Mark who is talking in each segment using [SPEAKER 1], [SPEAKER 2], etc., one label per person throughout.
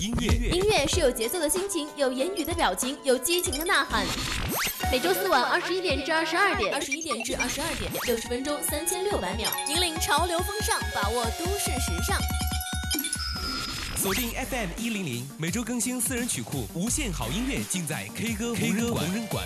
[SPEAKER 1] 音乐，
[SPEAKER 2] 音乐是有节奏的心情，有言语的表情，有激情的呐喊。每周四晚二十一点至二十二点，二十一点至二十二点，六十分钟三千六百秒，引领潮流风尚，把握都市时尚。
[SPEAKER 1] 锁定 FM 一零零，每周更新私人曲库，无限好音乐尽在 K 歌 K 歌无人馆。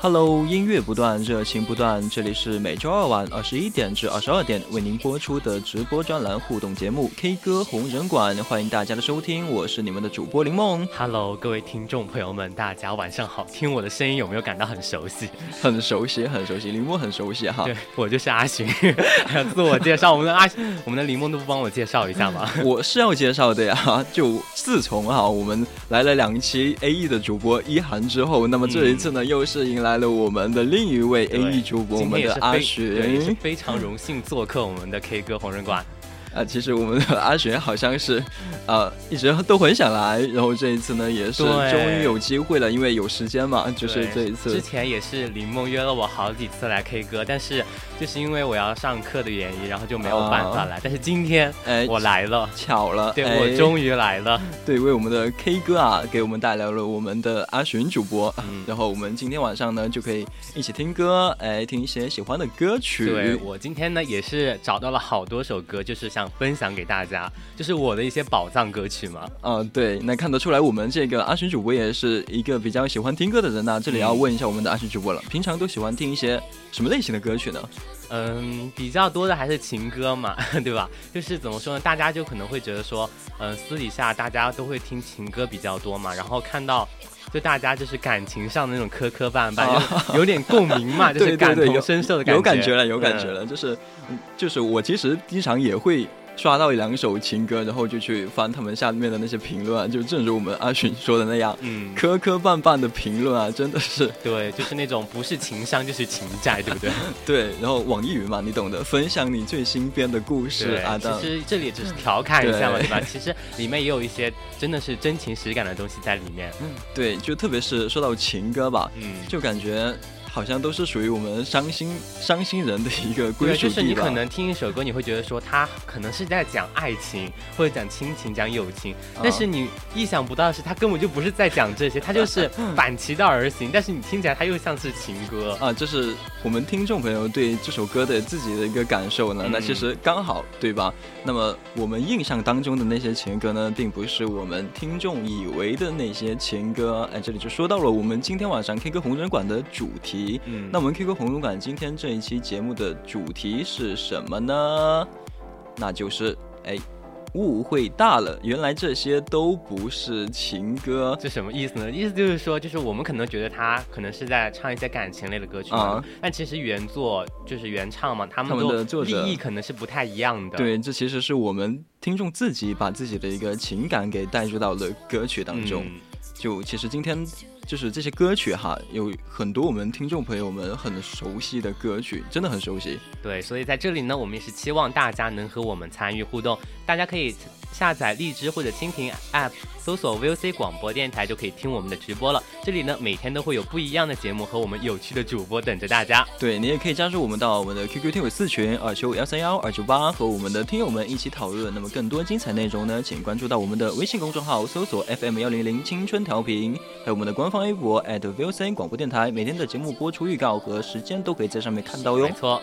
[SPEAKER 3] Hello，音乐不断，热情不断。这里是每周二晚二十一点至二十二点为您播出的直播专栏互动节目《K 歌红人馆》，欢迎大家的收听，我是你们的主播林梦。
[SPEAKER 4] Hello，各位听众朋友们，大家晚上好。听我的声音有没有感到很熟悉？
[SPEAKER 3] 很熟悉，很熟悉，林梦很熟悉哈。
[SPEAKER 4] 对，我就是阿寻。自我介绍，我们的阿，我们的林梦都不帮我介绍一下吗？
[SPEAKER 3] 我是要介绍的呀。就自从哈我们来了两期 A E 的主播一涵之后，那么这一次呢，又是迎来。来了我们的另一位 A E 主播，我们的阿
[SPEAKER 4] 寻，非常荣幸做客我们的 K 歌红人馆。
[SPEAKER 3] 啊，其实我们的 阿璇好像是，呃，一直都很想来，然后这一次呢，也是终于有机会了，因为有时间嘛，就是这一次。
[SPEAKER 4] 之前也是林梦约了我好几次来 K 歌，但是就是因为我要上课的原因，然后就没有办法来。但是今天，哎，我来了，
[SPEAKER 3] 巧了，
[SPEAKER 4] 对我终于来了。
[SPEAKER 3] 对，为我们的 K 歌啊，给我们带来了我们的阿寻主播，然后我们今天晚上呢，就可以一起听歌，哎，听一些喜欢的歌曲。
[SPEAKER 4] 对我今天呢，也是找到了好多首歌，就是想分享给大家，就是我的一些宝藏歌曲嘛。
[SPEAKER 3] 嗯，对，那看得出来，我们这个阿寻主播也是一个比较喜欢听歌的人呐。这里要问一下我们的阿寻主播了，平常都喜欢听一些什么类型的歌曲呢？
[SPEAKER 4] 嗯，比较多的还是情歌嘛，对吧？就是怎么说呢？大家就可能会觉得说，嗯，私底下大家都会听情歌比较多嘛，然后看到。就大家就是感情上的那种磕磕绊绊，有点共鸣嘛，就是感同身受的感觉，
[SPEAKER 3] 有感觉了，有感觉了，就是，就是我其实经常也会。刷到一两首情歌，然后就去翻他们下面的那些评论，啊就正如我们阿寻说的那样，嗯，磕磕绊绊的评论啊，真的是
[SPEAKER 4] 对，就是那种不是情商就是情债，对不对？
[SPEAKER 3] 对，然后网易云嘛，你懂得，分享你最新编的故事啊。
[SPEAKER 4] 其实这里只是调侃一下嘛，对吧？其实里面也有一些真的是真情实感的东西在里面。
[SPEAKER 3] 嗯，对，就特别是说到情歌吧，嗯，就感觉。好像都是属于我们伤心伤心人的一个归属
[SPEAKER 4] 地就是你可能听一首歌，你会觉得说他可能是在讲爱情或者讲亲情、讲友情，但是你意想不到的是，他根本就不是在讲这些，他就是反其道而行。但是你听起来他又像是情歌
[SPEAKER 3] 啊！就是我们听众朋友对这首歌的自己的一个感受呢。那其实刚好对吧？那么我们印象当中的那些情歌呢，并不是我们听众以为的那些情歌。哎，这里就说到了我们今天晚上 K 歌红人馆的主题。嗯，那我们 K 歌红人馆今天这一期节目的主题是什么呢？那就是哎，误会大了，原来这些都不是情歌，
[SPEAKER 4] 这什么意思呢？意思就是说，就是我们可能觉得他可能是在唱一些感情类的歌曲啊，但其实原作就是原唱嘛，他们的利益可能是不太一样的。
[SPEAKER 3] 对，这其实是我们听众自己把自己的一个情感给带入到了歌曲当中。就其实今天。就是这些歌曲哈，有很多我们听众朋友们很熟悉的歌曲，真的很熟悉。
[SPEAKER 4] 对，所以在这里呢，我们也是期望大家能和我们参与互动，大家可以。下载荔枝或者蜻蜓 App，搜索 VOC 广播电台就可以听我们的直播了。这里呢，每天都会有不一样的节目和我们有趣的主播等着大家。
[SPEAKER 3] 对你也可以加入我们到我们的 QQ 听友四群二九幺三幺二九八，和我们的听友们一起讨论。那么更多精彩内容呢，请关注到我们的微信公众号，搜索 FM 幺零零青春调频，还有我们的官方微博 @VOC 广播电台，每天的节目播出预告和时间都可以在上面看到哟。
[SPEAKER 4] 没错。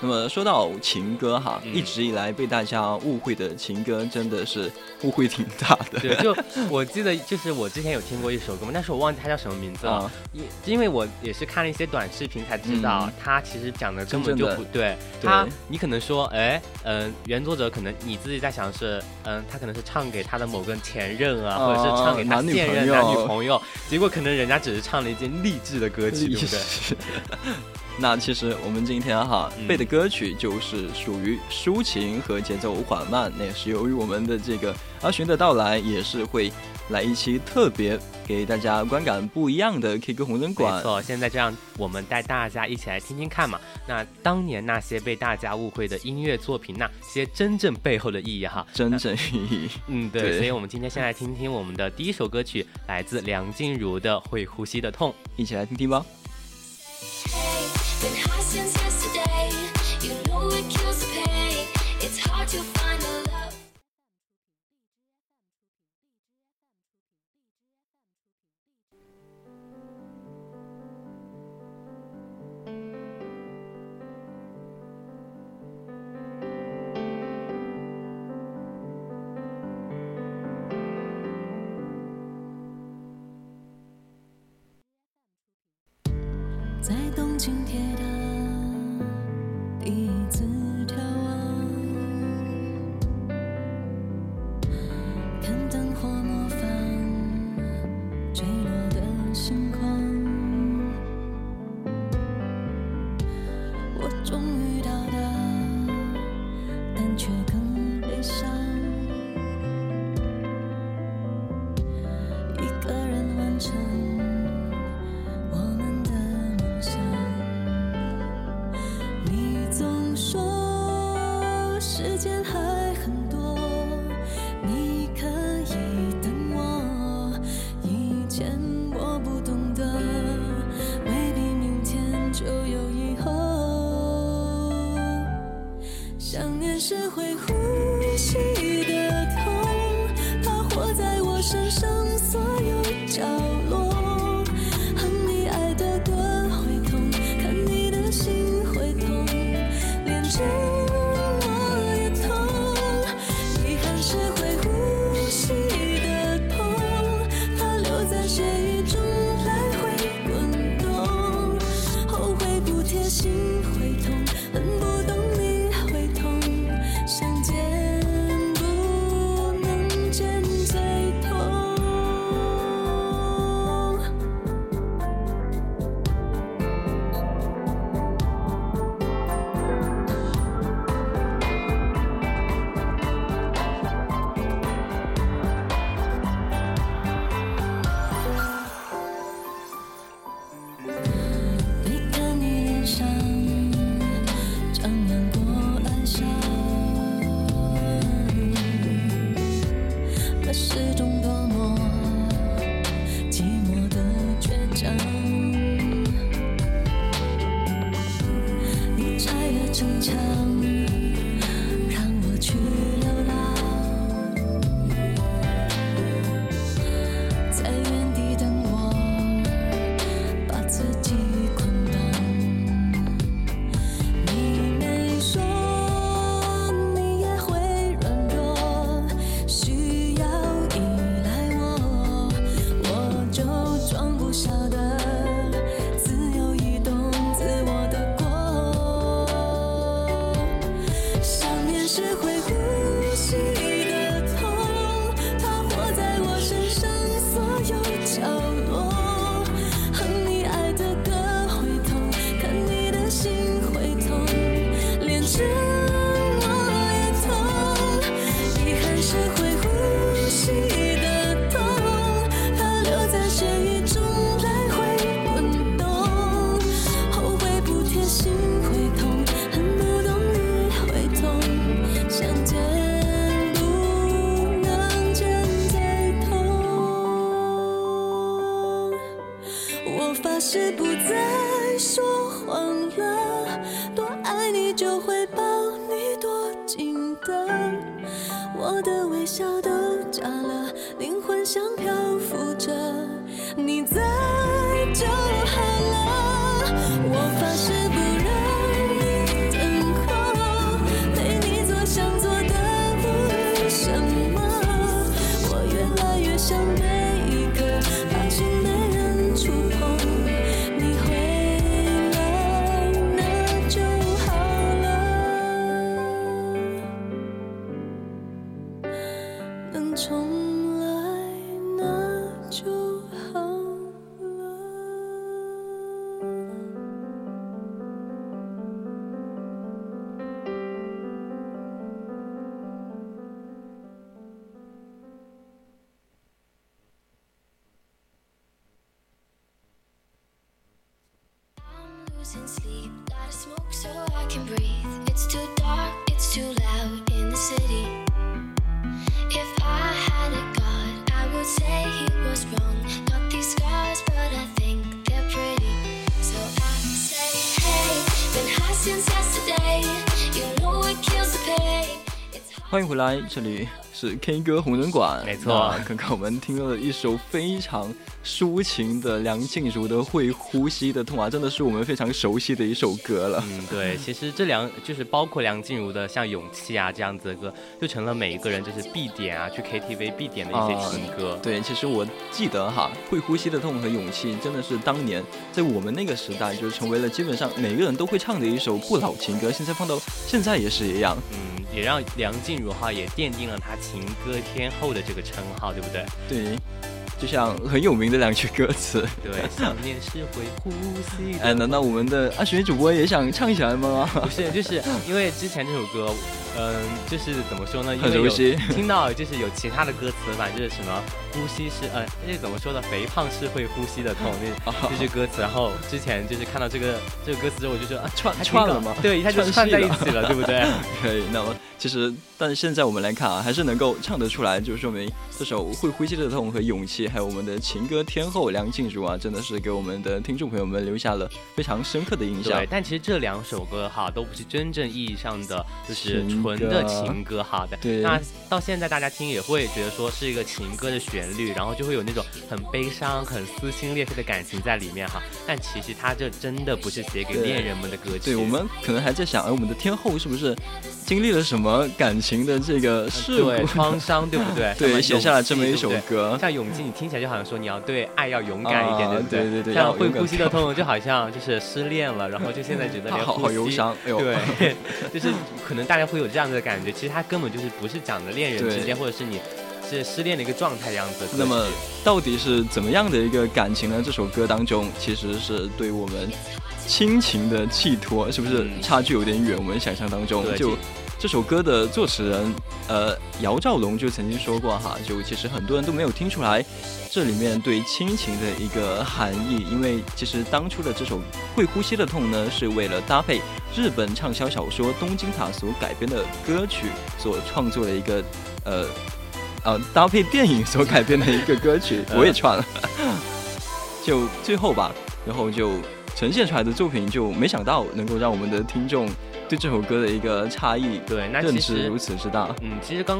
[SPEAKER 3] 那么说到情歌哈，一直以来被大家误会的情歌真的是误会挺大的。
[SPEAKER 4] 对，就我记得就是我之前有听过一首歌嘛，但是我忘记它叫什么名字了。因因为我也是看了一些短视频才知道，它其实讲的根本就不对。它你可能说，哎，嗯，原作者可能你自己在想是，嗯，他可能是唱给他的某个前任啊，或者是唱给他现任男女朋友，结果可能人家只是唱了一件励志的歌曲，对不对？
[SPEAKER 3] 那其实我们今天哈背的
[SPEAKER 5] 歌曲就是属于抒情和节奏缓慢。那也是由于我们的这个阿寻的到来，也是会来一期特别给大家观感不一样的 K 歌红人馆。
[SPEAKER 4] 没错，现在这样，我们带大家一起来听听看嘛。那当年那些被大家误会的音乐作品，那些真正背后的意义哈，
[SPEAKER 5] 真正意义。
[SPEAKER 4] 嗯，对。所以我们今天先来听听我们的第一首歌曲，来自梁静茹的《会呼吸的痛》，
[SPEAKER 5] 一起来听听吧。
[SPEAKER 1] since yesterday. You know it kills the pain. It's hard to.
[SPEAKER 5] 重
[SPEAKER 3] 欢迎回来，这里是 K 歌红人馆。
[SPEAKER 4] 没错，
[SPEAKER 3] 刚刚我们听到了一首非常。抒情的梁静茹的《会呼吸的痛》啊，真的是我们非常熟悉的一首歌了。
[SPEAKER 4] 嗯，对，其实这两就是包括梁静茹的像《勇气》啊这样子的歌，就成了每一个人就是必点啊，去 KTV 必点的一些情歌。
[SPEAKER 3] 对，其实我记得哈，《会呼吸的痛》和《勇气》真的是当年在我们那个时代，就是成为了基本上每个人都会唱的一首不老情歌。现在放到现在也是一样。
[SPEAKER 4] 嗯，也让梁静茹哈也奠定了她情歌天后的这个称号，对不对？
[SPEAKER 3] 对。就像很有名的两句歌词，
[SPEAKER 4] 对，想念是会呼吸。哎，
[SPEAKER 3] 难道我们的阿雪主播也想唱起来吗？
[SPEAKER 4] 不是，就是因为之前这首歌。嗯，就是怎么说呢？
[SPEAKER 3] 很熟悉。
[SPEAKER 4] 听到就是有其他的歌词反正就是什么呼吸是呃，那怎么说的？肥胖是会呼吸的痛，那 这句歌词。然后之前就是看到这个这个歌词之后，我就说啊，串
[SPEAKER 3] 串了吗？
[SPEAKER 4] 对，一下就 串在一起了，对不对？
[SPEAKER 3] 可以。那么其实，但是现在我们来看啊，还是能够唱得出来，就说明这首会呼吸的痛和勇气，还有我们的情歌天后梁静茹啊，真的是给我们的听众朋友们留下了非常深刻的印象。
[SPEAKER 4] 对，但其实这两首歌哈，都不是真正意义上的就是。纯的情歌，哈的。那到现在大家听也会觉得说是一个情歌的旋律，然后就会有那种很悲伤、很撕心裂肺的感情在里面哈。但其实它这真的不是写给恋人们的歌曲。
[SPEAKER 3] 对我们可能还在想，哎，我们的天后是不是经历了什么感情的这个事故、
[SPEAKER 4] 创伤，对不对？
[SPEAKER 3] 对，写下了这么一首歌。
[SPEAKER 4] 像勇气，你听起来就好像说你要对爱要勇敢一点，对不
[SPEAKER 3] 对？对对对。
[SPEAKER 4] 像会呼吸的痛，就好像就是失恋了，然后就现在觉得 连
[SPEAKER 3] 好忧伤，
[SPEAKER 4] 对，就是可能大家会有。这样子的感觉，其实它根本就是不是讲的恋人之间，或者是你是失恋的一个状态的样子。
[SPEAKER 3] 那么到底是怎么样的一个感情呢？这首歌当中其实是对我们亲情的寄托，是不是差距有点远？我们想象当中就。这首歌的作词人，呃，姚兆龙就曾经说过哈，就其实很多人都没有听出来，这里面对亲情的一个含义，因为其实当初的这首《会呼吸的痛》呢，是为了搭配日本畅销小说《东京塔》所改编的歌曲所创作的一个，呃，呃，搭配电影所改编的一个歌曲，我也串了，就最后吧，然后就呈现出来的作品，就没想到能够让我们的听众。对这首歌的一个差异，
[SPEAKER 4] 对，那其实
[SPEAKER 3] 如此之大。
[SPEAKER 4] 嗯，其实刚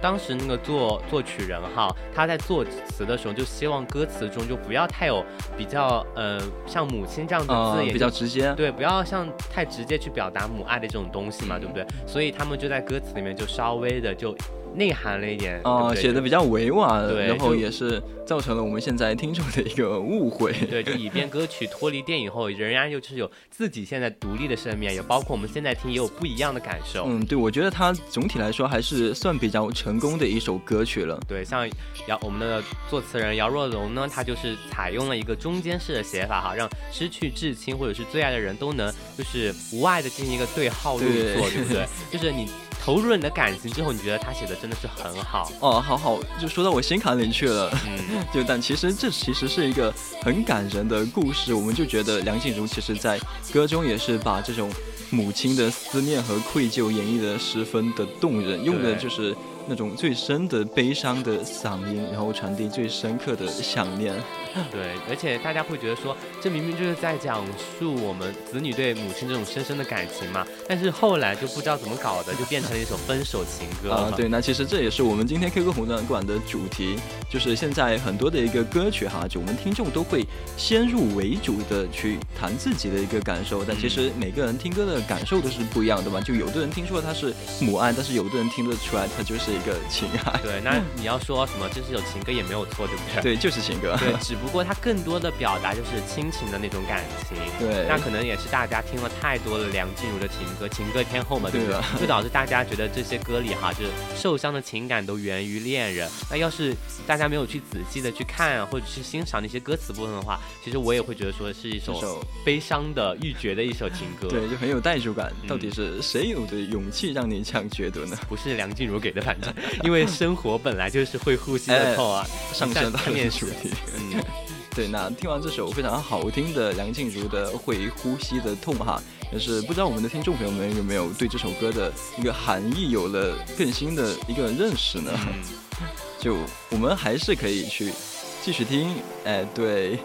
[SPEAKER 4] 当时那个作作曲人哈，他在作词的时候就希望歌词中就不要太有比较呃像母亲这样的字眼，
[SPEAKER 3] 比较直接，
[SPEAKER 4] 对，不要像太直接去表达母爱的这种东西嘛，对不对？所以他们就在歌词里面就稍微的就。内涵了一点哦，
[SPEAKER 3] 写的比较委婉，然后也是造成了我们现在听众的一个误会。
[SPEAKER 4] 对，就以便歌曲脱离电影后，仍然又是有自己现在独立的生命，也包括我们现在听也有不一样的感受。
[SPEAKER 3] 嗯，对，我觉得它总体来说还是算比较成功的一首歌曲了。
[SPEAKER 4] 对，像姚我们的作词人姚若龙呢，他就是采用了一个中间式的写法哈，让失去至亲或者是最爱的人都能就是无碍的进行一个对号入座，对不对？就是你。投入了你的感情之后，你觉得他写的真的是很好
[SPEAKER 3] 哦，好好就说到我心坎里去了。嗯，就但其实这其实是一个很感人的故事，我们就觉得梁静茹其实在歌中也是把这种母亲的思念和愧疚演绎的十分的动人，用的就是。那种最深的悲伤的嗓音，然后传递最深刻的想念。
[SPEAKER 4] 对，而且大家会觉得说，这明明就是在讲述我们子女对母亲这种深深的感情嘛。但是后来就不知道怎么搞的，就变成了一首分手情歌
[SPEAKER 3] 啊。对，那其实这也是我们今天 QQ 红灯馆的主题，就是现在很多的一个歌曲哈，就我们听众都会先入为主的去谈自己的一个感受，但其实每个人听歌的感受都是不一样的嘛。就有的人听说他是母爱，但是有的人听得出来他就是。一个情爱，
[SPEAKER 4] 对，那你要说什么，这是首情歌也没有错，对不对？
[SPEAKER 3] 对，就是情歌。
[SPEAKER 4] 对，只不过它更多的表达就是亲情的那种感情。
[SPEAKER 3] 对，
[SPEAKER 4] 那可能也是大家听了太多了梁静茹的情歌，情歌天后嘛，对不对？就导致大家觉得这些歌里哈，就是受伤的情感都源于恋人。那要是大家没有去仔细的去看或者是欣赏那些歌词部分的话，其实我也会觉得说是一首悲伤的欲绝的一首情歌。
[SPEAKER 3] 对，就很有代入感。到底是谁有的勇气让你这样觉得呢？
[SPEAKER 4] 不是梁静茹给的，反正。因为生活本来就是会呼吸的痛啊，
[SPEAKER 3] 上升到
[SPEAKER 4] 面
[SPEAKER 3] 主题。嗯，对，那听完这首非常好听的梁静茹的《会呼吸的痛》哈，但是不知道我们的听众朋友们有没有对这首歌的一个含义有了更新的一个认识呢？就我们还是可以去继续听，哎，对。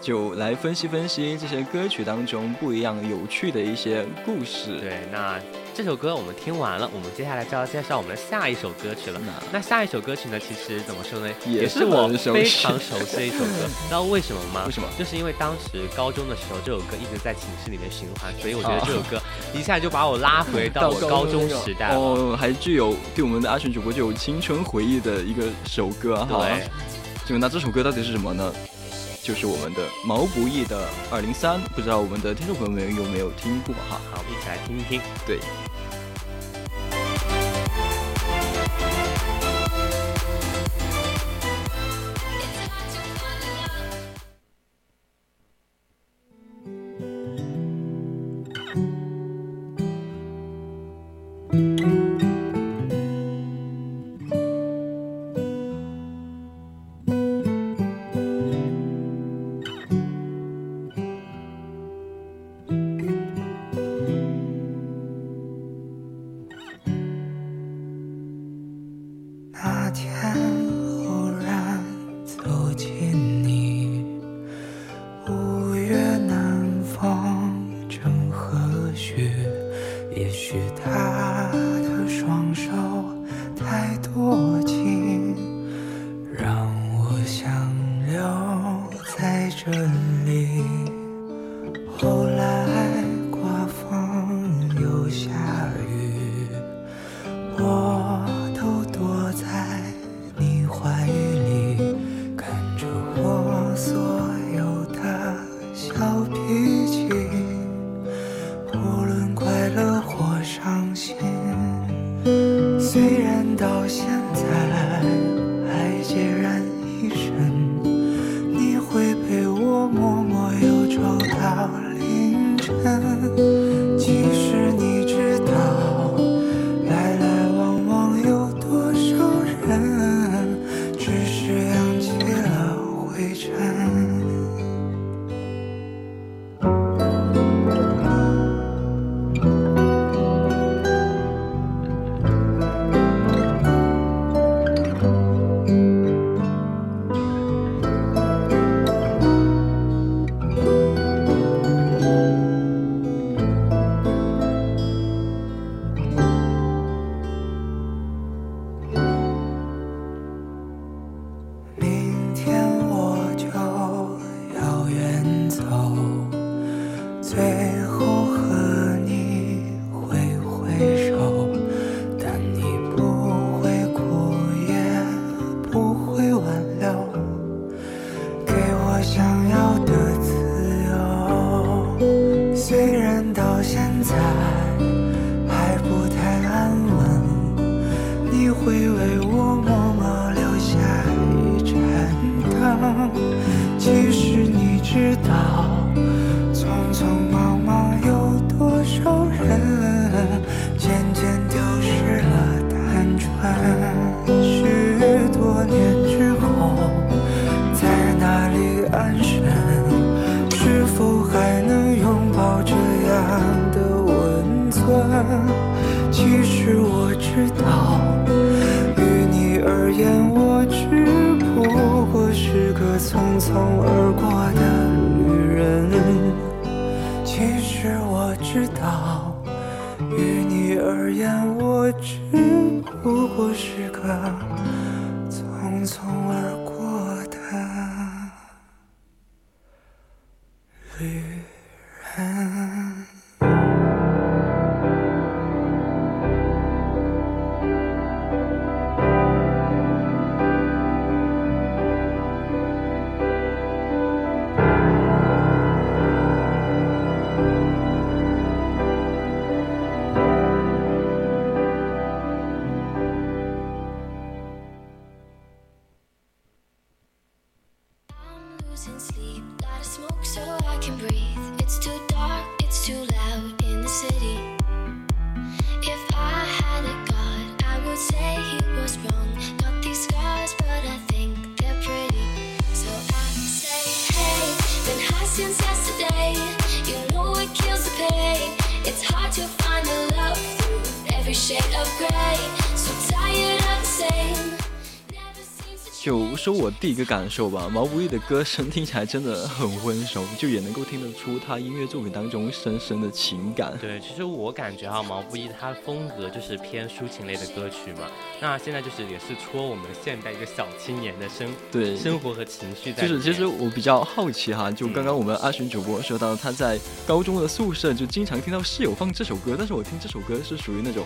[SPEAKER 3] 就来分析分析这些歌曲当中不一样有趣的一些故事。
[SPEAKER 4] 对，那这首歌我们听完了，我们接下来就要介绍我们的下一首歌曲了。那下一首歌曲呢，其实怎么说呢，
[SPEAKER 3] 也
[SPEAKER 4] 是我非常熟悉的一首歌。知道为什么吗？
[SPEAKER 3] 为什么？
[SPEAKER 4] 就是因为当时高中的时候，这首歌一直在寝室里面循环，所以我觉得这首歌一下就把我拉回到我 高中时代。
[SPEAKER 3] 哦，还具有对我们的阿全主播就有青春回忆的一个首歌哈。
[SPEAKER 4] 对。
[SPEAKER 3] 就那这首歌到底是什么呢？就是我们的毛不易的二零三，不知道我们的听众朋友们有没有听过哈？
[SPEAKER 4] 好，一起来听一听。
[SPEAKER 3] 对。
[SPEAKER 6] life. 知道匆匆忙忙有多少人渐渐丢失了单纯许多年之后在哪里安身是否还能拥抱这样的温存？其实我知道于你而言我只不过是个匆匆而我是个
[SPEAKER 3] 就说我第一个感受吧，毛不易的歌声听起来真的很温柔，就也能够听得出他音乐作品当中深深的情感。
[SPEAKER 4] 对，其实我感觉哈，毛不易他风格就是偏抒情类的歌曲嘛。那现在就是也是戳我们现代一个小青年的生
[SPEAKER 3] 对
[SPEAKER 4] 生活和情绪在。
[SPEAKER 3] 就是其实我比较好奇哈，就刚刚我们阿寻主播说到他在高中的宿舍就经常听到室友放这首歌，但是我听这首歌是属于那种，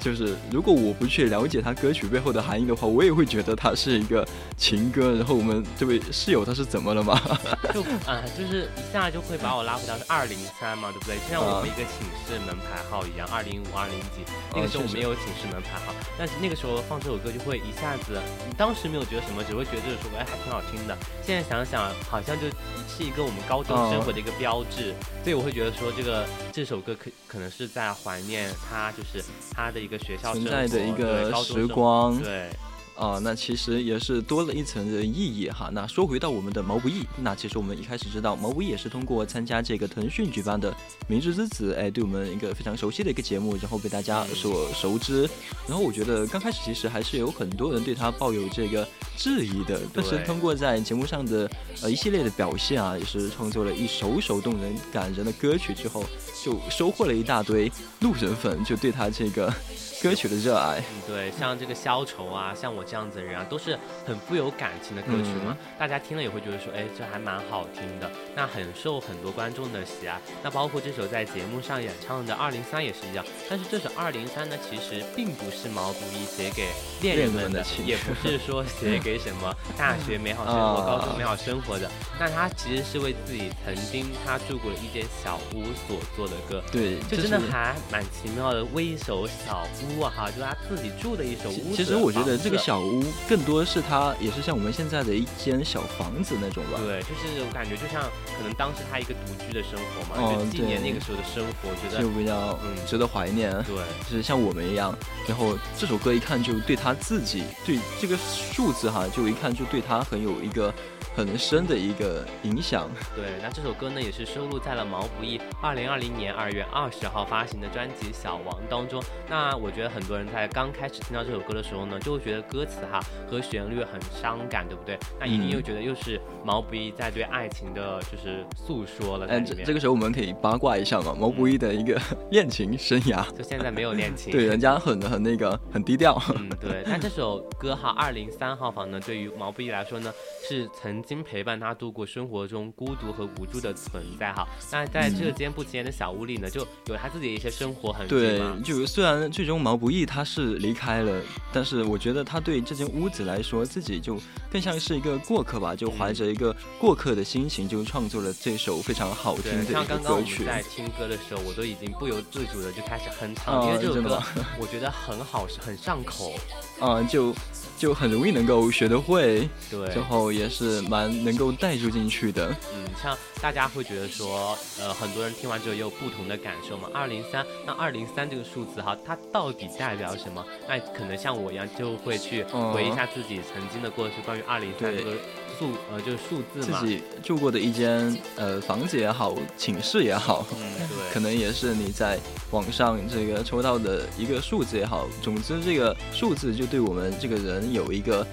[SPEAKER 3] 就是如果我不去了解他歌曲背后的含义的话，我也会觉得他是一个情歌。然后我们这位室友他是怎么了嘛？
[SPEAKER 4] 就啊，就是一下就会把我拉回到是二零三嘛，对不对？就像我们一个寝室门牌号一样，二零五、二零几，那个时候我们也有寝室门牌号，但是那个时候放这首歌就会一下子，你当时没有觉得什么，只会觉得这首歌哎还挺好听的。现在想想，好像就是一个我们高中生活的一个标志，所以我会觉得说这个这首歌可可能是在怀念他，就是他的一个学校
[SPEAKER 3] 存在的一
[SPEAKER 4] 个
[SPEAKER 3] 时光，
[SPEAKER 4] 对。
[SPEAKER 3] 啊，那其实也是多了一层的意义哈。那说回到我们的毛不易，那其实我们一开始知道毛不易也是通过参加这个腾讯举办的《明日之子》，哎，对我们一个非常熟悉的一个节目，然后被大家所熟知。然后我觉得刚开始其实还是有很多人对他抱有这个质疑的，但是通过在节目上的呃一系列的表现啊，也是创作了一首首动人感人的歌曲之后，就收获了一大堆路人粉，就对他这个。歌曲的热爱，
[SPEAKER 4] 嗯，对，像这个消愁啊，像我这样子的人啊，都是很富有感情的歌曲嘛。大家听了也会觉得说，哎，这还蛮好听的，那很受很多观众的喜爱。那包括这首在节目上演唱的《二零三》也是一样。但是这首《二零三》呢，其实并不是毛不易写给恋人们的，也不是说写给什么大学美好生活、高中美好生活的。那他其实是为自己曾经他住过的一间小屋所做的歌。
[SPEAKER 3] 对，
[SPEAKER 4] 就真的还蛮奇妙的，为一首小屋。屋啊哈，就他自己住的一首屋。
[SPEAKER 3] 其实我觉得这个小屋更多是他，也是像我们现在的一间小房子那种吧。
[SPEAKER 4] 对，就是我感觉就像可能当时他一个独居的生活嘛，就纪念那个时候的生活，我觉得
[SPEAKER 3] 就比较嗯值得怀念。
[SPEAKER 4] 对，
[SPEAKER 3] 就是像我们一样。然后这首歌一看就对他自己，对这个数字哈，就一看就对他很有一个。很深的一个影响。
[SPEAKER 4] 对，那这首歌呢，也是收录在了毛不易二零二零年二月二十号发行的专辑《小王》当中。那我觉得很多人在刚开始听到这首歌的时候呢，就会觉得歌词哈和旋律很伤感，对不对？那一定又觉得又是毛不易在对爱情的就是诉说了。哎，
[SPEAKER 3] 这这个时候我们可以八卦一下嘛，毛不易的一个恋情生涯。
[SPEAKER 4] 就现在没有恋情。
[SPEAKER 3] 对，人家很很那个很低调。
[SPEAKER 4] 嗯，对。但这首歌哈二零三号房呢，对于毛不易来说呢，是曾。经陪伴他度过生活中孤独和无助的存在哈，那在这间不起眼的小屋里呢，就有他自己的一些生活痕迹
[SPEAKER 3] 对，就虽然最终毛不易他是离开了，但是我觉得他对这间屋子来说，自己就更像是一个过客吧，就怀着一个过客的心情，就创作了这首非常好听的一个歌曲。
[SPEAKER 4] 像刚刚我们在听歌的时候，我都已经不由自主的就开始哼唱，因为这首歌 我觉得很好，很上口。
[SPEAKER 3] 嗯，就。就很容易能够学得会，
[SPEAKER 4] 对，
[SPEAKER 3] 最后也是蛮能够带入进去的。
[SPEAKER 4] 嗯，像大家会觉得说，呃，很多人听完之后也有不同的感受嘛。二零三，那二零三这个数字哈，它到底代表什么？那可能像我一样，就会去回忆一下自己曾经的过去，关于二零三这个。数呃就是数字
[SPEAKER 3] 嘛，自己住过的一间呃房子也好，寝室也好，
[SPEAKER 4] 嗯 对，
[SPEAKER 3] 可能也是你在网上这个抽到的一个数字也好，总之这个数字就对我们这个人有一个。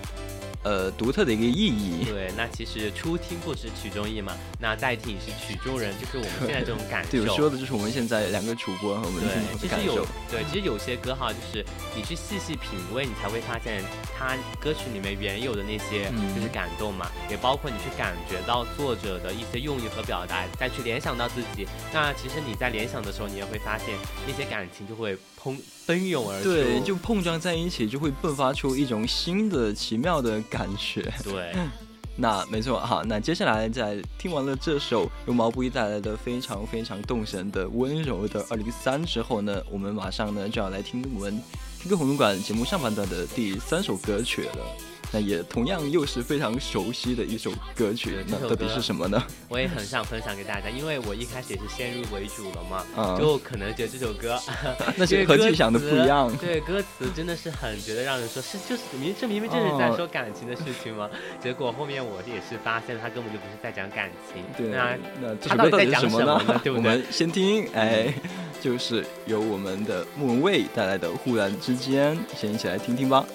[SPEAKER 3] 呃，独特的一个意义。
[SPEAKER 4] 对，那其实初听不知曲中意嘛，那代替是曲中人，就是我们现在这种感受。
[SPEAKER 3] 对，我说的就是我们现在两个主播和我们
[SPEAKER 4] 的感受。对，其实有些歌哈，就是你去细细品味，你才会发现它歌曲里面原有的那些就是感动嘛，也包括你去感觉到作者的一些用意和表达，再去联想到自己。那其实你在联想的时候，你也会发现那些感情就会砰。奔涌而出，
[SPEAKER 3] 对，就碰撞在一起，就会迸发出一种新的奇妙的感觉。
[SPEAKER 4] 对，
[SPEAKER 3] 那没错哈。那接下来在听完了这首由毛不易带来的非常非常动神的温柔的二零三之后呢，我们马上呢就要来听我们听歌红龙馆节目上半段的第三首歌曲了。那也同样又是非常熟悉的一首歌曲，那到底是什么呢？
[SPEAKER 4] 我也很想分享给大家，因为我一开始也是先入为主了嘛，就可能觉得这首歌，
[SPEAKER 3] 那些 和自己想的不一样。
[SPEAKER 4] 对，歌词真的是很觉得让人说是就是明这明明就是在说感情的事情吗？结果后面我也是发现他根本就不是在讲感情。
[SPEAKER 3] 对，
[SPEAKER 4] 那
[SPEAKER 3] 那他到底在讲什么呢？
[SPEAKER 4] 对不
[SPEAKER 3] 对？我们先听，哎，就是由我们的莫文蔚带来的《忽然之间》，先一起来听听吧。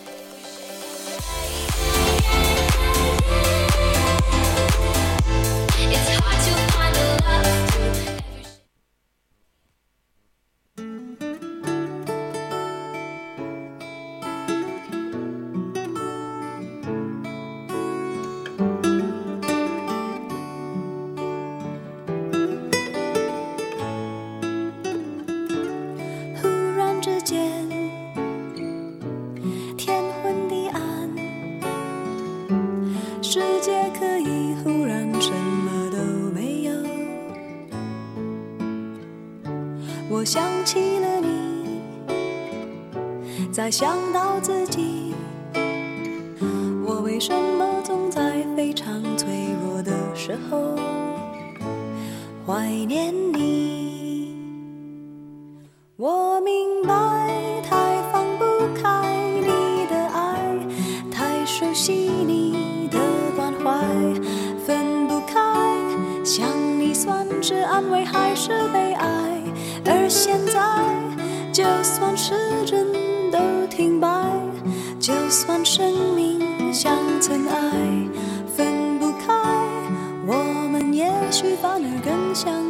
[SPEAKER 5] 想到自己，我为什么总在非常脆弱的时候怀念你？我明白，太放不开你的爱，太熟悉你的关怀，分不开。想你算是安慰还是悲哀？而现在，就算是生命像尘埃，分不开，我们也许反而更相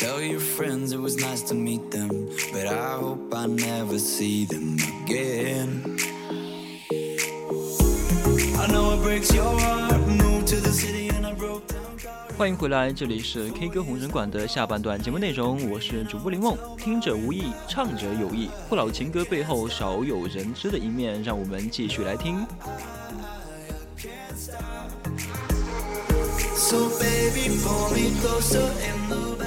[SPEAKER 1] tell your friends it was nice to meet them, but I hope I never see them again. I know it breaks your heart, moved to the city and I broke down. 欢迎回来，这里是 K 歌红人馆的下半段节目内容，我是主播林梦。听者无意，唱者有意，不老情歌背后少有人知的一面，让我们继续来听。So baby, pull me closer in the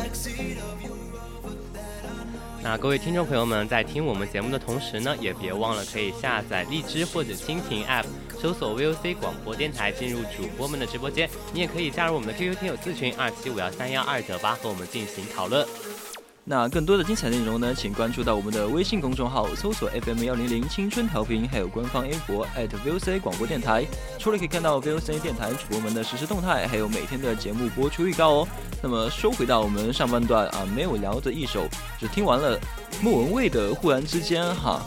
[SPEAKER 4] 那各位听众朋友们，在听我们节目的同时呢，也别忘了可以下载荔枝或者蜻蜓 App，搜索 VOC 广播电台，进入主播们的直播间。你也可以加入我们的 QQ 听友四群二七五幺三幺二九八，和我们进行讨论。
[SPEAKER 3] 那更多的精彩内容呢，请关注到我们的微信公众号，搜索 FM 幺零零青春调频，还有官方微博 @VOC 广播电台。除了可以看到 VOC 电台主播们的实时动态，还有每天的节目播出预告哦。那么说回到我们上半段啊，没有聊的一首，只听完了莫文蔚的《忽然之间》哈，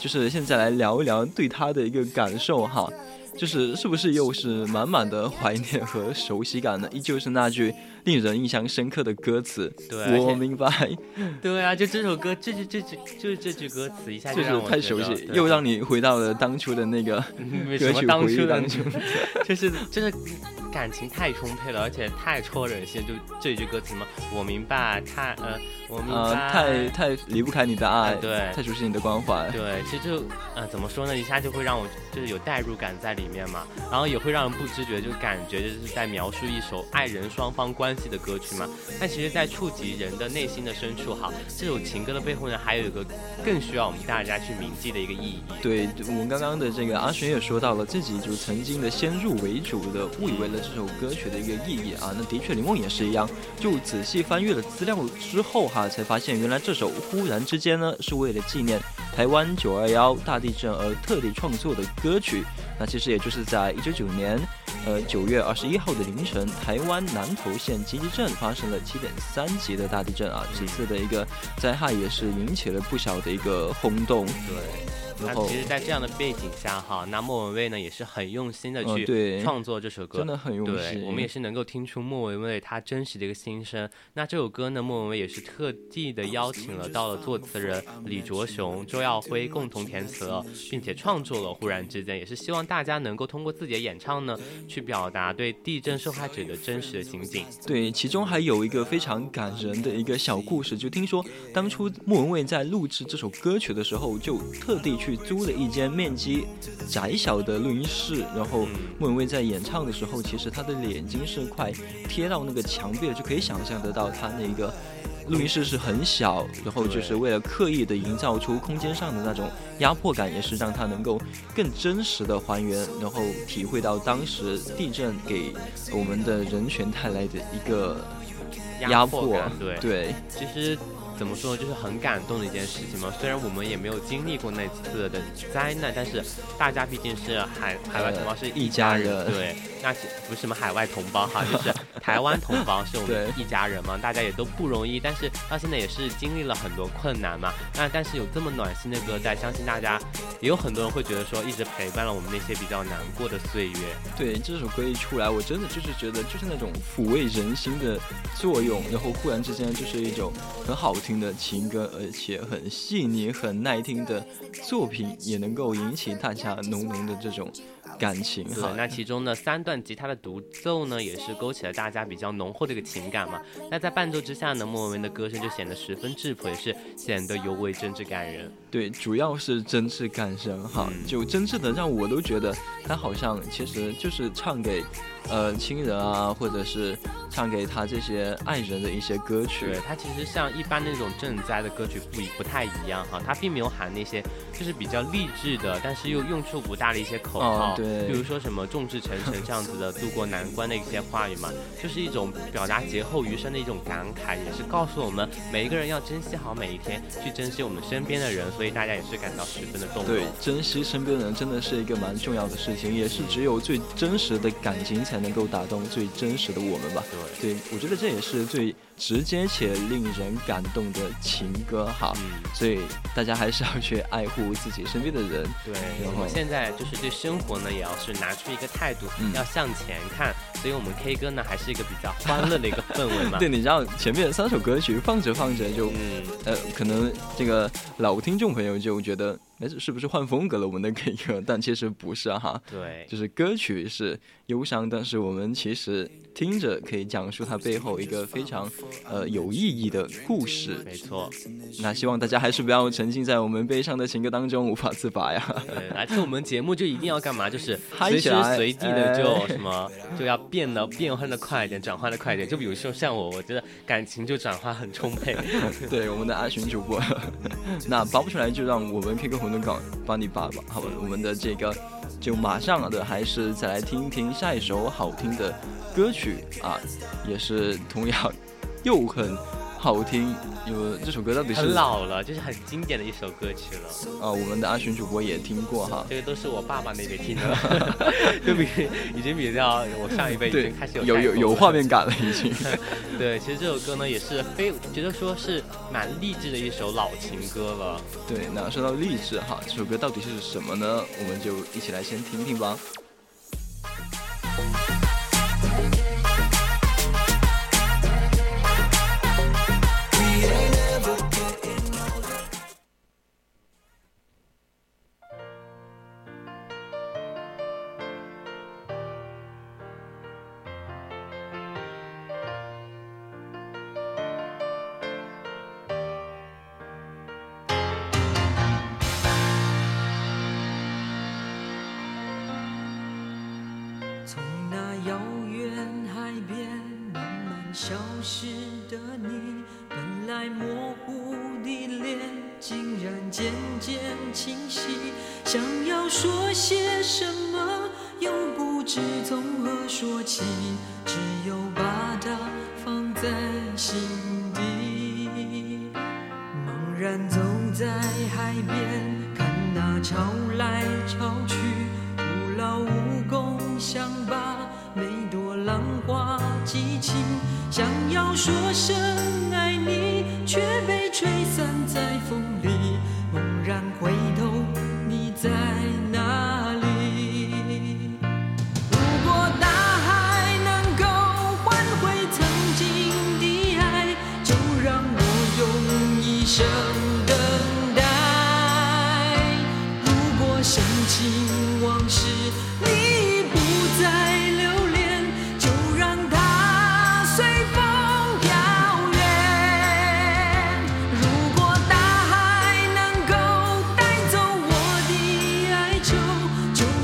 [SPEAKER 3] 就是现在来聊一聊对他的一个感受哈。就是是不是又是满满的怀念和熟悉感呢？依旧是那句令人印象深刻的歌词。
[SPEAKER 4] 对，
[SPEAKER 3] 我明白。
[SPEAKER 4] 对啊，就这首歌，这句这句就是这句歌词，一下
[SPEAKER 3] 就
[SPEAKER 4] 让我
[SPEAKER 3] 太熟悉，又让你回到了当初的那个 歌曲回忆当中。
[SPEAKER 4] 就是就是感情太充沛了，而且太戳人心。就这句歌词嘛，我明白，太呃，我明白，
[SPEAKER 3] 太太离不开你的爱，
[SPEAKER 4] 对，
[SPEAKER 3] 太熟悉你的关怀。
[SPEAKER 4] 对，其实就呃怎么说呢，一下就会让我就是有代入感在里。面嘛，然后也会让人不知觉就感觉就是在描述一首爱人双方关系的歌曲嘛。但其实，在触及人的内心的深处，哈，这首情歌的背后呢，还有一个更需要我们大家去铭记的一个意义。
[SPEAKER 3] 对我们刚刚的这个阿璇也说到了自己就曾经的先入为主的误以为了这首歌曲的一个意义啊。那的确，林梦也是一样，就仔细翻阅了资料之后哈，才发现原来这首忽然之间呢，是为了纪念台湾九二幺大地震而特地创作的歌曲。那其实也就是在一九九年，呃九月二十一号的凌晨，台湾南投县集集镇发生了七点三级的大地震啊，这次的一个灾害也是引起了不小的一个轰动。
[SPEAKER 4] 对。那其实，在这样的背景下，哈，那莫文蔚呢也是很用心的去创作这首歌，
[SPEAKER 3] 真的很用心。
[SPEAKER 4] 对，我们也是能够听出莫文蔚她真实的一个心声。那这首歌呢，莫文蔚也是特地的邀请了到了作词人李卓雄、周耀辉共同填词，并且创作了《忽然之间》，也是希望大家能够通过自己的演唱呢，去表达对地震受害者的真实的情景。
[SPEAKER 3] 对，其中还有一个非常感人的一个小故事，就听说当初莫文蔚在录制这首歌曲的时候，就特地去。去租了一间面积窄小的录音室，然后莫文蔚在演唱的时候，其实她的脸已经是快贴到那个墙壁了，就可以想象得到她那个录音室是很小，然后就是为了刻意的营造出空间上的那种压迫感，也是让他能够更真实的还原，然后体会到当时地震给我们的人权带来的一个压迫。
[SPEAKER 4] 对
[SPEAKER 3] 对，
[SPEAKER 4] 其实。怎么说，就是很感动的一件事情嘛。虽然我们也没有经历过那次的灾难，但是大家毕竟是海海外同胞，是一家人。对，那不是什么海外同胞哈，就是 台湾同胞，是我们一家人嘛。大家也都不容易，但是到现在也是经历了很多困难嘛。那但是有这么暖心的歌在，相信大家也有很多人会觉得说，一直陪伴了我们那些比较难过的岁月。
[SPEAKER 3] 对，这首歌一出来，我真的就是觉得就是那种抚慰人心的作用，然后忽然之间就是一种很好听。听的情歌，而且很细腻、很耐听的作品，也能够引起大家浓浓的这种。感情
[SPEAKER 4] 对，那其中呢三段吉他的独奏呢，也是勾起了大家比较浓厚的一个情感嘛。那在伴奏之下呢，莫文蔚的歌声就显得十分质朴，也是显得尤为真挚感人。
[SPEAKER 3] 对，主要是真挚感人哈，就真挚的让我都觉得他好像其实就是唱给呃亲人啊，或者是唱给他这些爱人的一些歌曲。
[SPEAKER 4] 对他其实像一般那种赈灾的歌曲不一不太一样哈，他并没有喊那些就是比较励志的，但是又用处不大的一些口号。
[SPEAKER 3] 对。
[SPEAKER 4] 比如说什么众志成城这样子的渡过难关的一些话语嘛，就是一种表达劫后余生的一种感慨，也是告诉我们每一个人要珍惜好每一天，去珍惜我们身边的人，所以大家也是感到十分的动容。
[SPEAKER 3] 对，珍惜身边的人真的是一个蛮重要的事情，也是只有最真实的感情才能够打动最真实的我们吧。
[SPEAKER 4] 对，
[SPEAKER 3] 对我觉得这也是最。直接且令人感动的情歌哈，所以大家还是要去爱护自己身边的人。
[SPEAKER 4] 对，然后现在就是对生活呢，也要是拿出一个态度，要向前看。所以我们 K 歌呢，还是一个比较欢乐的一个氛围嘛。
[SPEAKER 3] 对，你知道前面三首歌曲放着放着就，呃，可能这个老听众朋友就觉得。哎，是不是换风格了？我们的 K 歌，但其实不是哈。
[SPEAKER 4] 对，
[SPEAKER 3] 就是歌曲是忧伤，但是我们其实听着可以讲述它背后一个非常呃有意义的故事。
[SPEAKER 4] 没错。
[SPEAKER 3] 那希望大家还是不要沉浸在我们悲伤的情歌当中无法自拔呀。
[SPEAKER 4] 对，来听我们节目就一定要干嘛？就是随时随地的就什么就要变得变换的快一点，转换的快一点。就比如说像我，我觉得感情就转化很充沛。
[SPEAKER 3] 对，我们的阿寻主播，那拔不出来就让我们 K 歌能够帮你把把，好吧？我们的这个就马上的，还是再来听一听下一首好听的歌曲啊，也是同样又很。好听，因为这首歌到底是
[SPEAKER 4] 很老了，就是很经典的一首歌曲了。
[SPEAKER 3] 啊，我们的阿寻主播也听过哈。
[SPEAKER 4] 这个都是我爸爸那边听的，就比已经比较我上一辈已经开始
[SPEAKER 3] 有有有画面感了，已经。
[SPEAKER 4] 对，其实这首歌呢也是非觉得说是蛮励志的一首老情歌了。
[SPEAKER 3] 对，那说到励志哈，这首歌到底是什么呢？我们就一起来先听听吧。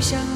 [SPEAKER 7] 你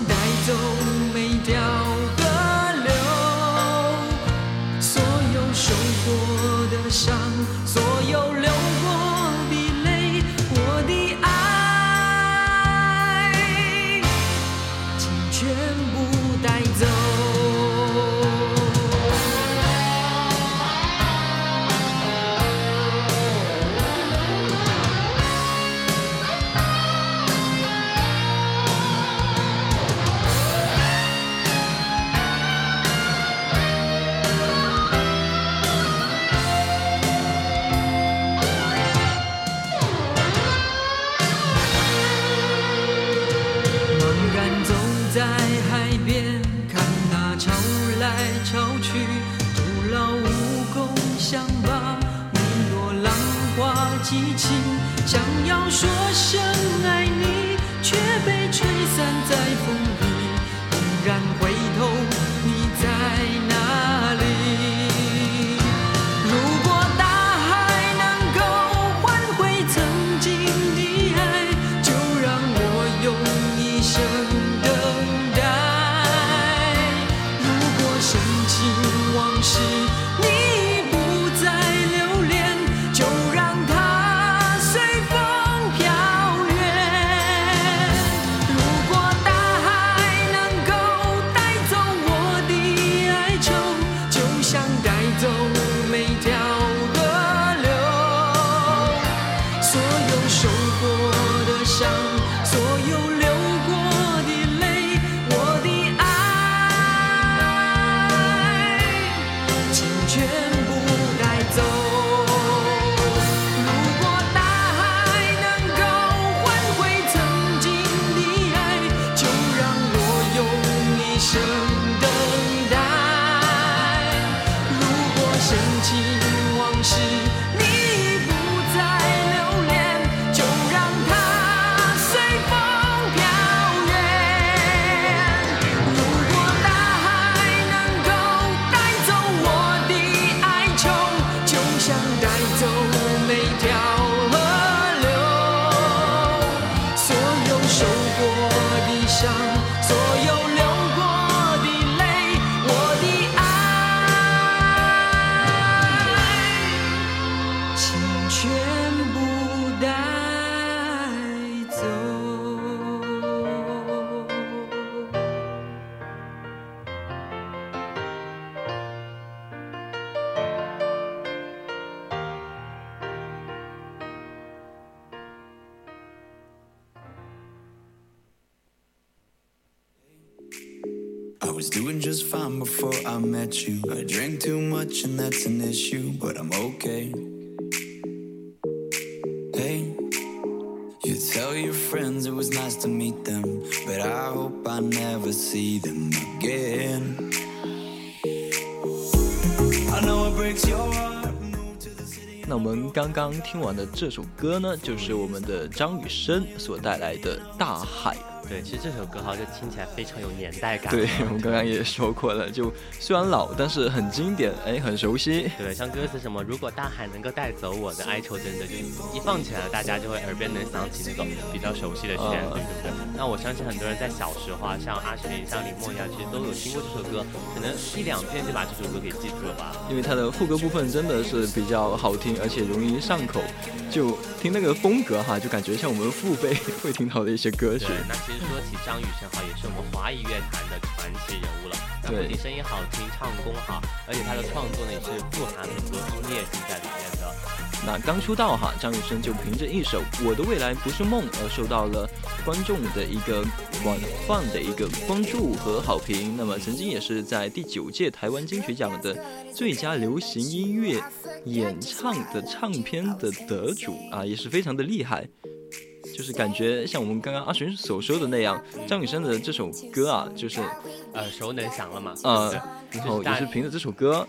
[SPEAKER 7] 所有受过的伤，所有。Much and that's an issue, but I'm okay. Hey, you tell your friends it was nice to meet them, but I hope I never see them again. I know it breaks your heart.
[SPEAKER 3] 那我们刚刚听完的这首歌呢，就是我们的张雨生所带来的《大海》。
[SPEAKER 4] 对，其实这首歌哈就听起来非常有年代感。
[SPEAKER 3] 对我们刚刚也说过了，就虽然老，但是很经典，哎，很熟悉。
[SPEAKER 4] 对，像歌词什么“如果大海能够带走我的哀愁”，真的就一放起来，大家就会耳边能想起那种比较熟悉的旋律，对不对？那我相信很多人在小时候啊，像阿信、像林梦一样，其实都有听过这首歌，可能一两遍就把这首歌给记住了吧。
[SPEAKER 3] 因为它的副歌部分真的是比较好听，而且容易上口。就听那个风格哈，就感觉像我们父辈 会听到的一些歌曲。
[SPEAKER 4] 那其实说起张雨生哈，也是我们华语乐坛的传奇人物了。对，不仅声音好听，唱功好，而且他的创作呢也是富含很多音乐性在里面的。
[SPEAKER 3] 那刚出道哈，张雨生就凭着一首《我的未来不是梦》而受到了观众的一个广泛的一个关注和好评。那么曾经也是在第九届台湾金曲奖的最佳流行音乐演唱的唱片的得主啊，也是非常的厉害。就是感觉像我们刚刚阿群所说的那样，张雨生的这首歌啊，就是
[SPEAKER 4] 耳熟能详了嘛。
[SPEAKER 3] 呃，然后也是凭着这首歌。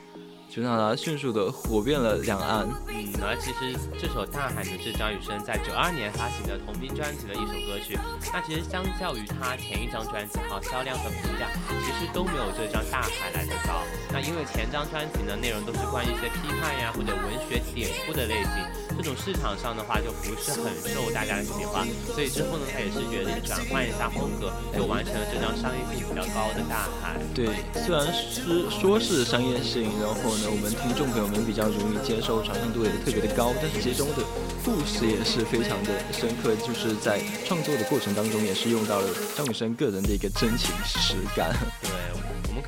[SPEAKER 3] 就让他迅速的火遍了两岸。
[SPEAKER 4] 嗯，而其实这首《大海》呢是张雨生在九二年发行的同名专辑的一首歌曲。那其实相较于他前一张专辑，哈，销量和评价其实都没有这张《大海》来的高。那因为前张专辑呢内容都是关于一些批判呀或者文学典故的类型，这种市场上的话就不是很受大家的喜欢。所以之后呢，他也是决定转换一下风格，就完成了这张商业性比较高的《大海》。
[SPEAKER 3] 对，虽然是说是商业性，然后呢。我们听众朋友们比较容易接受，传唱度也特别的高，但是其中的故事也是非常的深刻，就是在创作的过程当中也是用到了张雨生个人的一个真情实感。
[SPEAKER 4] 对，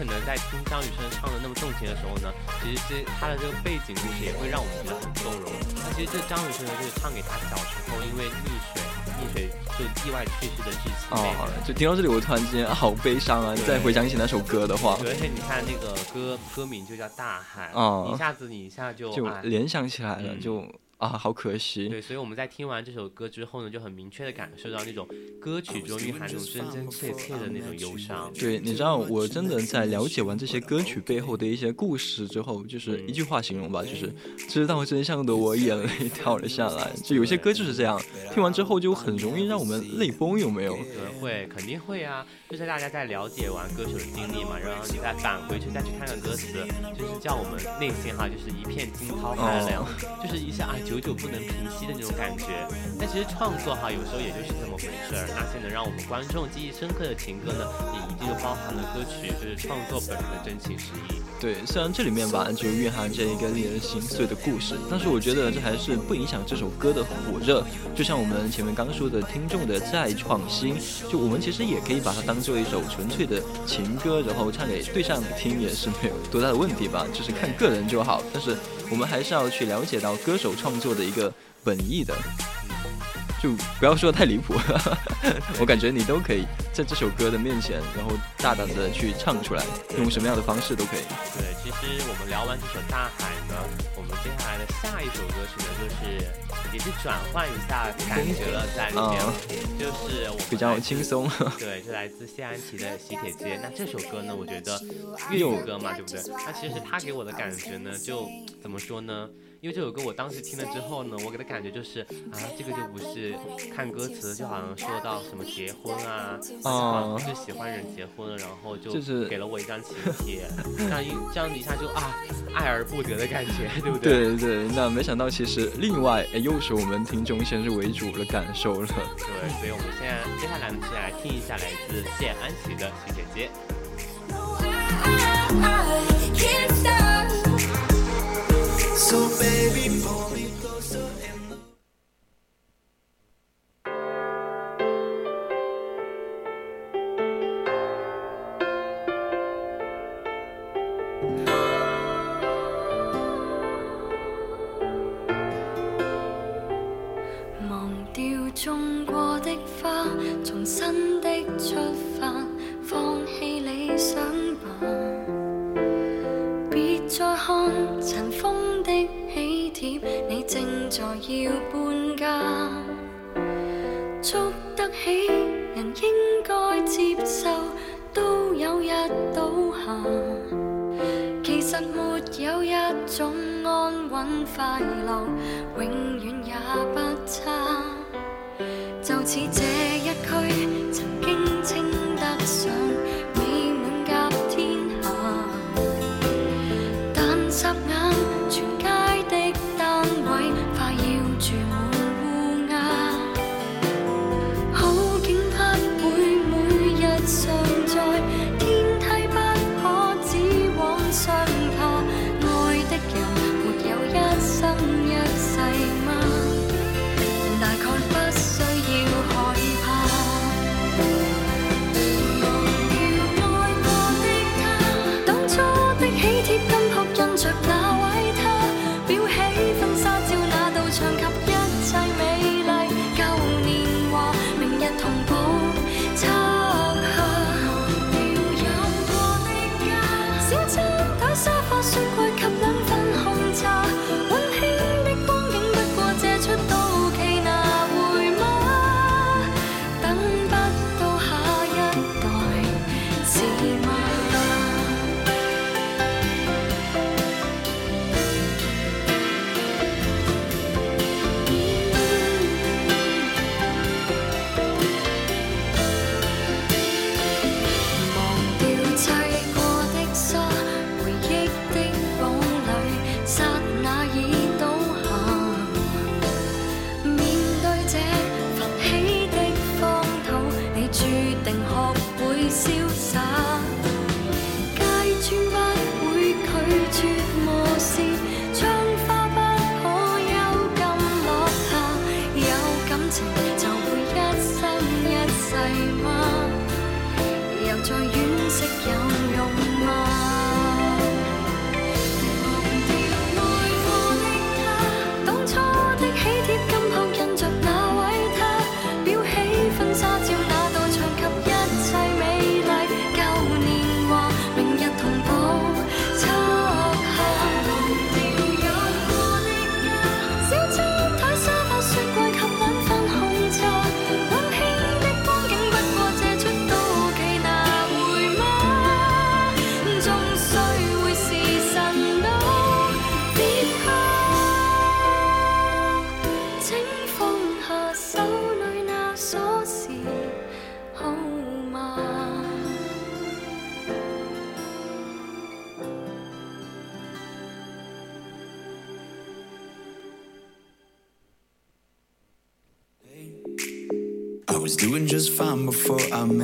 [SPEAKER 4] 可能在听张雨生唱的那么动情的时候呢，其实这他的这个背景故事也会让我们觉得很动容。那其实这张雨生呢，就是唱给他小时候因为溺水。溺水就意外去世的剧情哦，
[SPEAKER 3] 就听到这里，我突然之间好悲伤啊！再回想起那首歌的话，
[SPEAKER 4] 而且你看那个歌歌名就叫《大海》，哦，一下子你一下就
[SPEAKER 3] 就联想起来了，就。啊，好可惜。
[SPEAKER 4] 对，所以我们在听完这首歌之后呢，就很明确的感受到那种歌曲中蕴含那种真真切切的那种忧伤。
[SPEAKER 3] 对，你知道，我真的在了解完这些歌曲背后的一些故事之后，就是一句话形容吧，就是知道真相的我眼泪掉了下来。就有些歌就是这样，听完之后就很容易让我们泪崩，有没有？
[SPEAKER 4] 对，会，肯定会啊。就是大家在了解完歌手的经历嘛，然后你再返回去再去看看歌词，就是叫我们内心哈，就是一片惊涛骇浪，就是一下啊。久久不能平息的那种感觉，但其实创作哈，有时候也就是这么回事儿。那些能让我们观众记忆深刻的情歌呢，也一定就包含了歌曲就是创作本人的真情实意。
[SPEAKER 3] 对，虽然这里面吧就蕴含着一个令人心碎的故事，但是我觉得这还是不影响这首歌的火热。就像我们前面刚说的，听众的再创新，就我们其实也可以把它当做一首纯粹的情歌，然后唱给对象听也是没有多大的问题吧，就是看个人就好。但是我们还是要去了解到歌手创作的一个本意的，就不要说太离谱。我感觉你都可以在这首歌的面前，然后大胆的去唱出来，用什么样的方式都可以。
[SPEAKER 4] 对，其实我们聊完这首《大海》呢，我们接下来的下一首歌曲呢，就是也是转换一下感觉了，在里面，就是我
[SPEAKER 3] 比较轻松。
[SPEAKER 4] 对，是来自谢安琪的《喜帖街》。那这首歌呢，我觉得粤语歌嘛，对不对？那其实它给我的感觉呢，就怎么说呢？因为这首歌我当时听了之后呢，我给的感觉就是啊，这个就不是看歌词，就好像说到什么结婚啊，啊，就喜欢人结婚了，然后就给了我一张请帖，这样一这样一下就啊，爱而不得的感觉，对不
[SPEAKER 3] 对？对对，那没想到其实另外哎，又是我们听众先入为主的感受了。
[SPEAKER 4] 对，所以我们现在接下来呢，先来听一下来自谢安琪的《小姐姐》。So baby, pull me closer
[SPEAKER 5] 应该接受，都有日倒下。其实没有一种安稳快乐，永远也不差。就似这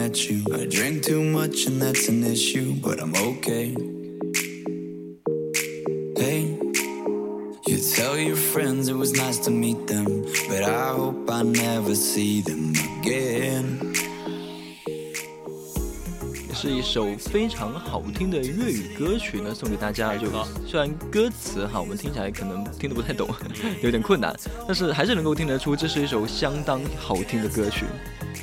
[SPEAKER 7] I met you. I drank too much and that's an issue, but I'm okay. Hey, you tell your friends it was nice to meet them, but I hope I never see them again.
[SPEAKER 3] 是一首非常好听的粤语歌曲呢，送给大家。就虽然歌词哈，我们听起来可能听得不太懂，有点困难，但是还是能够听得出这是一首相当好听的歌曲。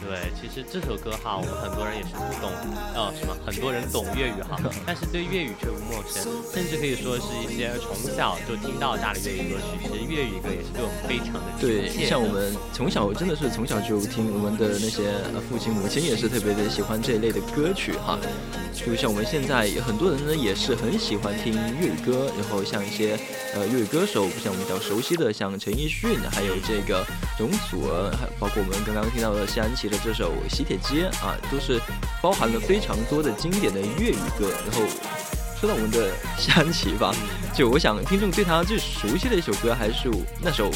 [SPEAKER 4] 对，其实这首歌哈，我们很多人也是不懂，呃，什么很多人懂粤语哈，但是对粤语却不陌生，甚至可以说是一些从小就听到大的粤语歌曲。其实粤语歌也是对我们非常的
[SPEAKER 3] 对，像我们从小真的是从小就听我们的那些父亲母亲也是特别的喜欢这一类的歌曲哈。就像我们现在有很多人呢也是很喜欢听粤语歌，然后像一些呃粤语歌手，像我们比较熟悉的像陈奕迅，还有这个容祖儿，还包括我们刚刚听到的谢安琪的这首《喜帖街》啊，都是包含了非常多的经典的粤语歌。然后说到我们的谢安琪吧，就我想听众对他最熟悉的一首歌还是那首。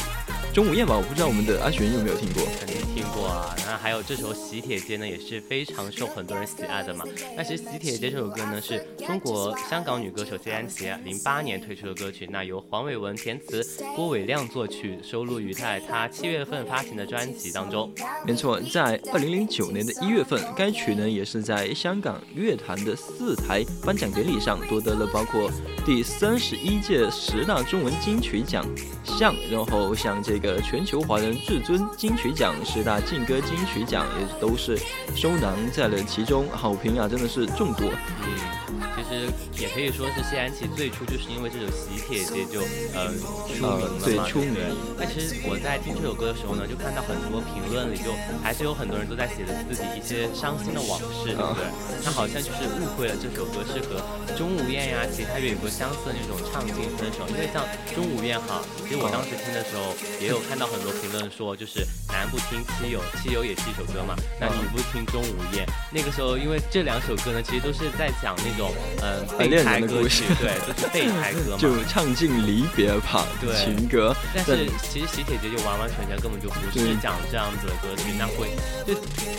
[SPEAKER 3] 钟无艳吧，我不知道我们的阿璇有没有听过，
[SPEAKER 4] 肯定听过啊。那还有这首《喜帖街》呢，也是非常受很多人喜爱的嘛。那其实《喜帖街》这首歌呢，是中国香港女歌手谢安琪零八年推出的歌曲，那由黄伟文填词，郭伟亮作曲，收录于在她七月份发行的专辑当中。
[SPEAKER 3] 没错，在二零零九年的一月份，该曲呢也是在香港乐坛的四台颁奖典礼上夺得了包括第三十一届十大中文金曲奖项，然后像这。个全球华人至尊金曲奖、十大劲歌金曲奖也都是收囊在了其中，好评啊真的是众多。
[SPEAKER 4] 嗯，其实实也可以说是谢安琪最初就是因为这首《喜帖街》就呃出名了嘛，对
[SPEAKER 3] 出名。
[SPEAKER 4] 那其实我在听这首歌的时候呢，就看到很多评论里就还是有很多人都在写着自己一些伤心的往事，对不对？那好像就是误会了这首歌是和钟无艳呀其他粤语歌相似的那种唱尽分手，因为像钟无艳哈，其实我当时听的时候也有看到很多评论说，就是男不听妻友，妻友也是一首歌嘛，那女不听钟无艳。那个时候因为这两首歌呢，其实都是在讲那种嗯备胎歌曲，对，都是备胎歌嘛，
[SPEAKER 3] 就唱尽离别吧，
[SPEAKER 4] 对，
[SPEAKER 3] 情歌。
[SPEAKER 4] 但是其实喜帖街就完完全全根本就不是讲这样子的歌曲，那会就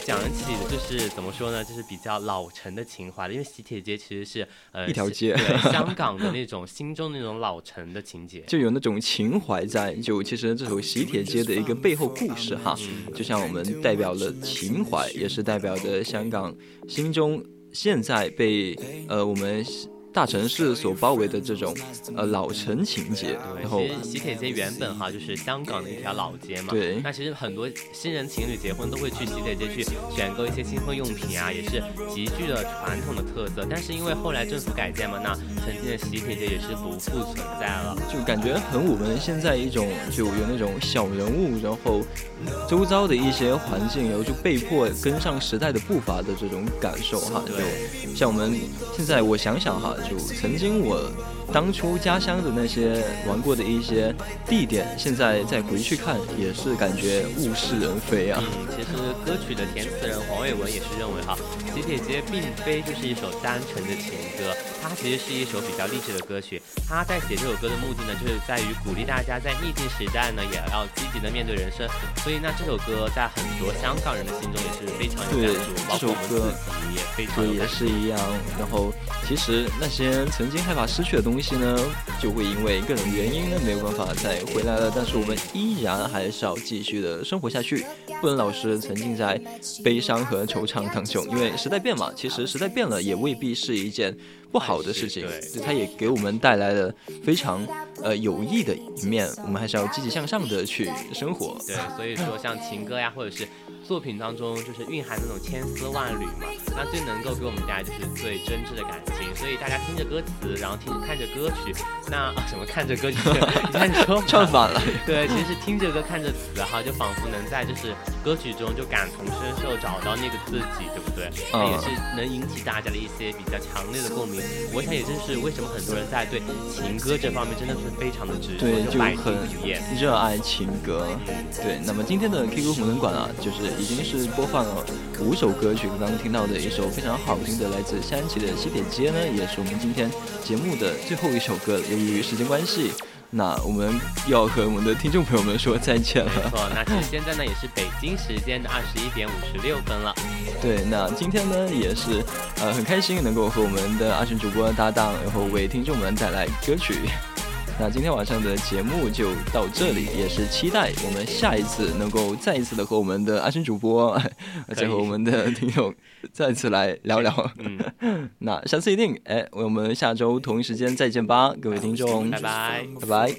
[SPEAKER 4] 讲起就是怎么说呢，就是比较老成的情怀了。因为喜帖街其实是呃
[SPEAKER 3] 一条街，
[SPEAKER 4] 对 香港的那种心中那种老成的情节，
[SPEAKER 3] 就有那种情怀在。就其实这首喜帖街的一个背后故事哈，就像我们代表了情怀，也是代表着香港心中现在被呃我们。大城市所包围的这种呃老城情节，然后
[SPEAKER 4] 其实喜帖街原本哈就是香港的一条老街嘛。
[SPEAKER 3] 对。
[SPEAKER 4] 那其实很多新人情侣结婚都会去喜帖街去选购一些新婚用品啊，也是极具的传统的特色。但是因为后来政府改建嘛，那曾经的喜帖街也是不复存在了。
[SPEAKER 3] 就感觉很我们现在一种就有那种小人物，然后周遭的一些环境，然后就被迫跟上时代的步伐的这种感受哈。
[SPEAKER 4] 对。
[SPEAKER 3] 像我们现在我想想哈。就曾经我。当初家乡的那些玩过的一些地点，现在再回去看，也是感觉物是人非啊。
[SPEAKER 4] 嗯，其实歌曲的填词人黄伟文也是认为哈，《喜帖街》并非就是一首单纯的情歌，它其实是一首比较励志的歌曲。他在写这首歌的目的呢，就是在于鼓励大家在逆境时代呢，也要积极的面对人生。所以那这首歌在很多香港人的心中也是非常有感触，包括我们自己也非常。
[SPEAKER 3] 对，也是一样。然后其实那些曾经害怕失去的东西。西呢，就会因为各种原因呢，没有办法再回来了。但是我们依然还是要继续的生活下去，不能老是沉浸在悲伤和惆怅当中。因为时代变嘛，其实时代变了也未必是一件不好的事情，对它也给我们带来了非常呃有益的一面。我们还是要积极向上的去生活。
[SPEAKER 4] 对，所以说像情歌呀，或者是。作品当中就是蕴含那种千丝万缕嘛，那最能够给我们带来就是最真挚的感情。所以大家听着歌词，然后听看着歌曲，那 什么看着歌曲，你看你说
[SPEAKER 3] 唱反了。
[SPEAKER 4] 对，其实听着歌看着词哈，就仿佛能在就是歌曲中就感同身受，找到那个自己，对不对？那也是能引起大家的一些比较强烈的共鸣。我想也正是为什么很多人在对情歌这方面真的是非常的执着，
[SPEAKER 3] 就
[SPEAKER 4] 很
[SPEAKER 3] 热爱情歌。对，那么今天的 QQ 红灯馆啊，就是。已经是播放了五首歌曲，刚刚听到的一首非常好听的来自山崎的《西铁街》呢，也是我们今天节目的最后一首歌。由于时间关系，那我们要和我们的听众朋友们说再见了。
[SPEAKER 4] 没错，那其实现在呢也是北京时间的二十一点五十六分了。
[SPEAKER 3] 对，那今天呢也是呃很开心能够和我们的阿群主播搭档，然后为听众们带来歌曲。那今天晚上的节目就到这里，也是期待我们下一次能够再一次的和我们的阿星主播，再和我们的听众再次来聊聊。嗯，那下次一定，哎，我们下周同一时间再见吧，各位听众，
[SPEAKER 4] 拜拜，
[SPEAKER 3] 拜拜。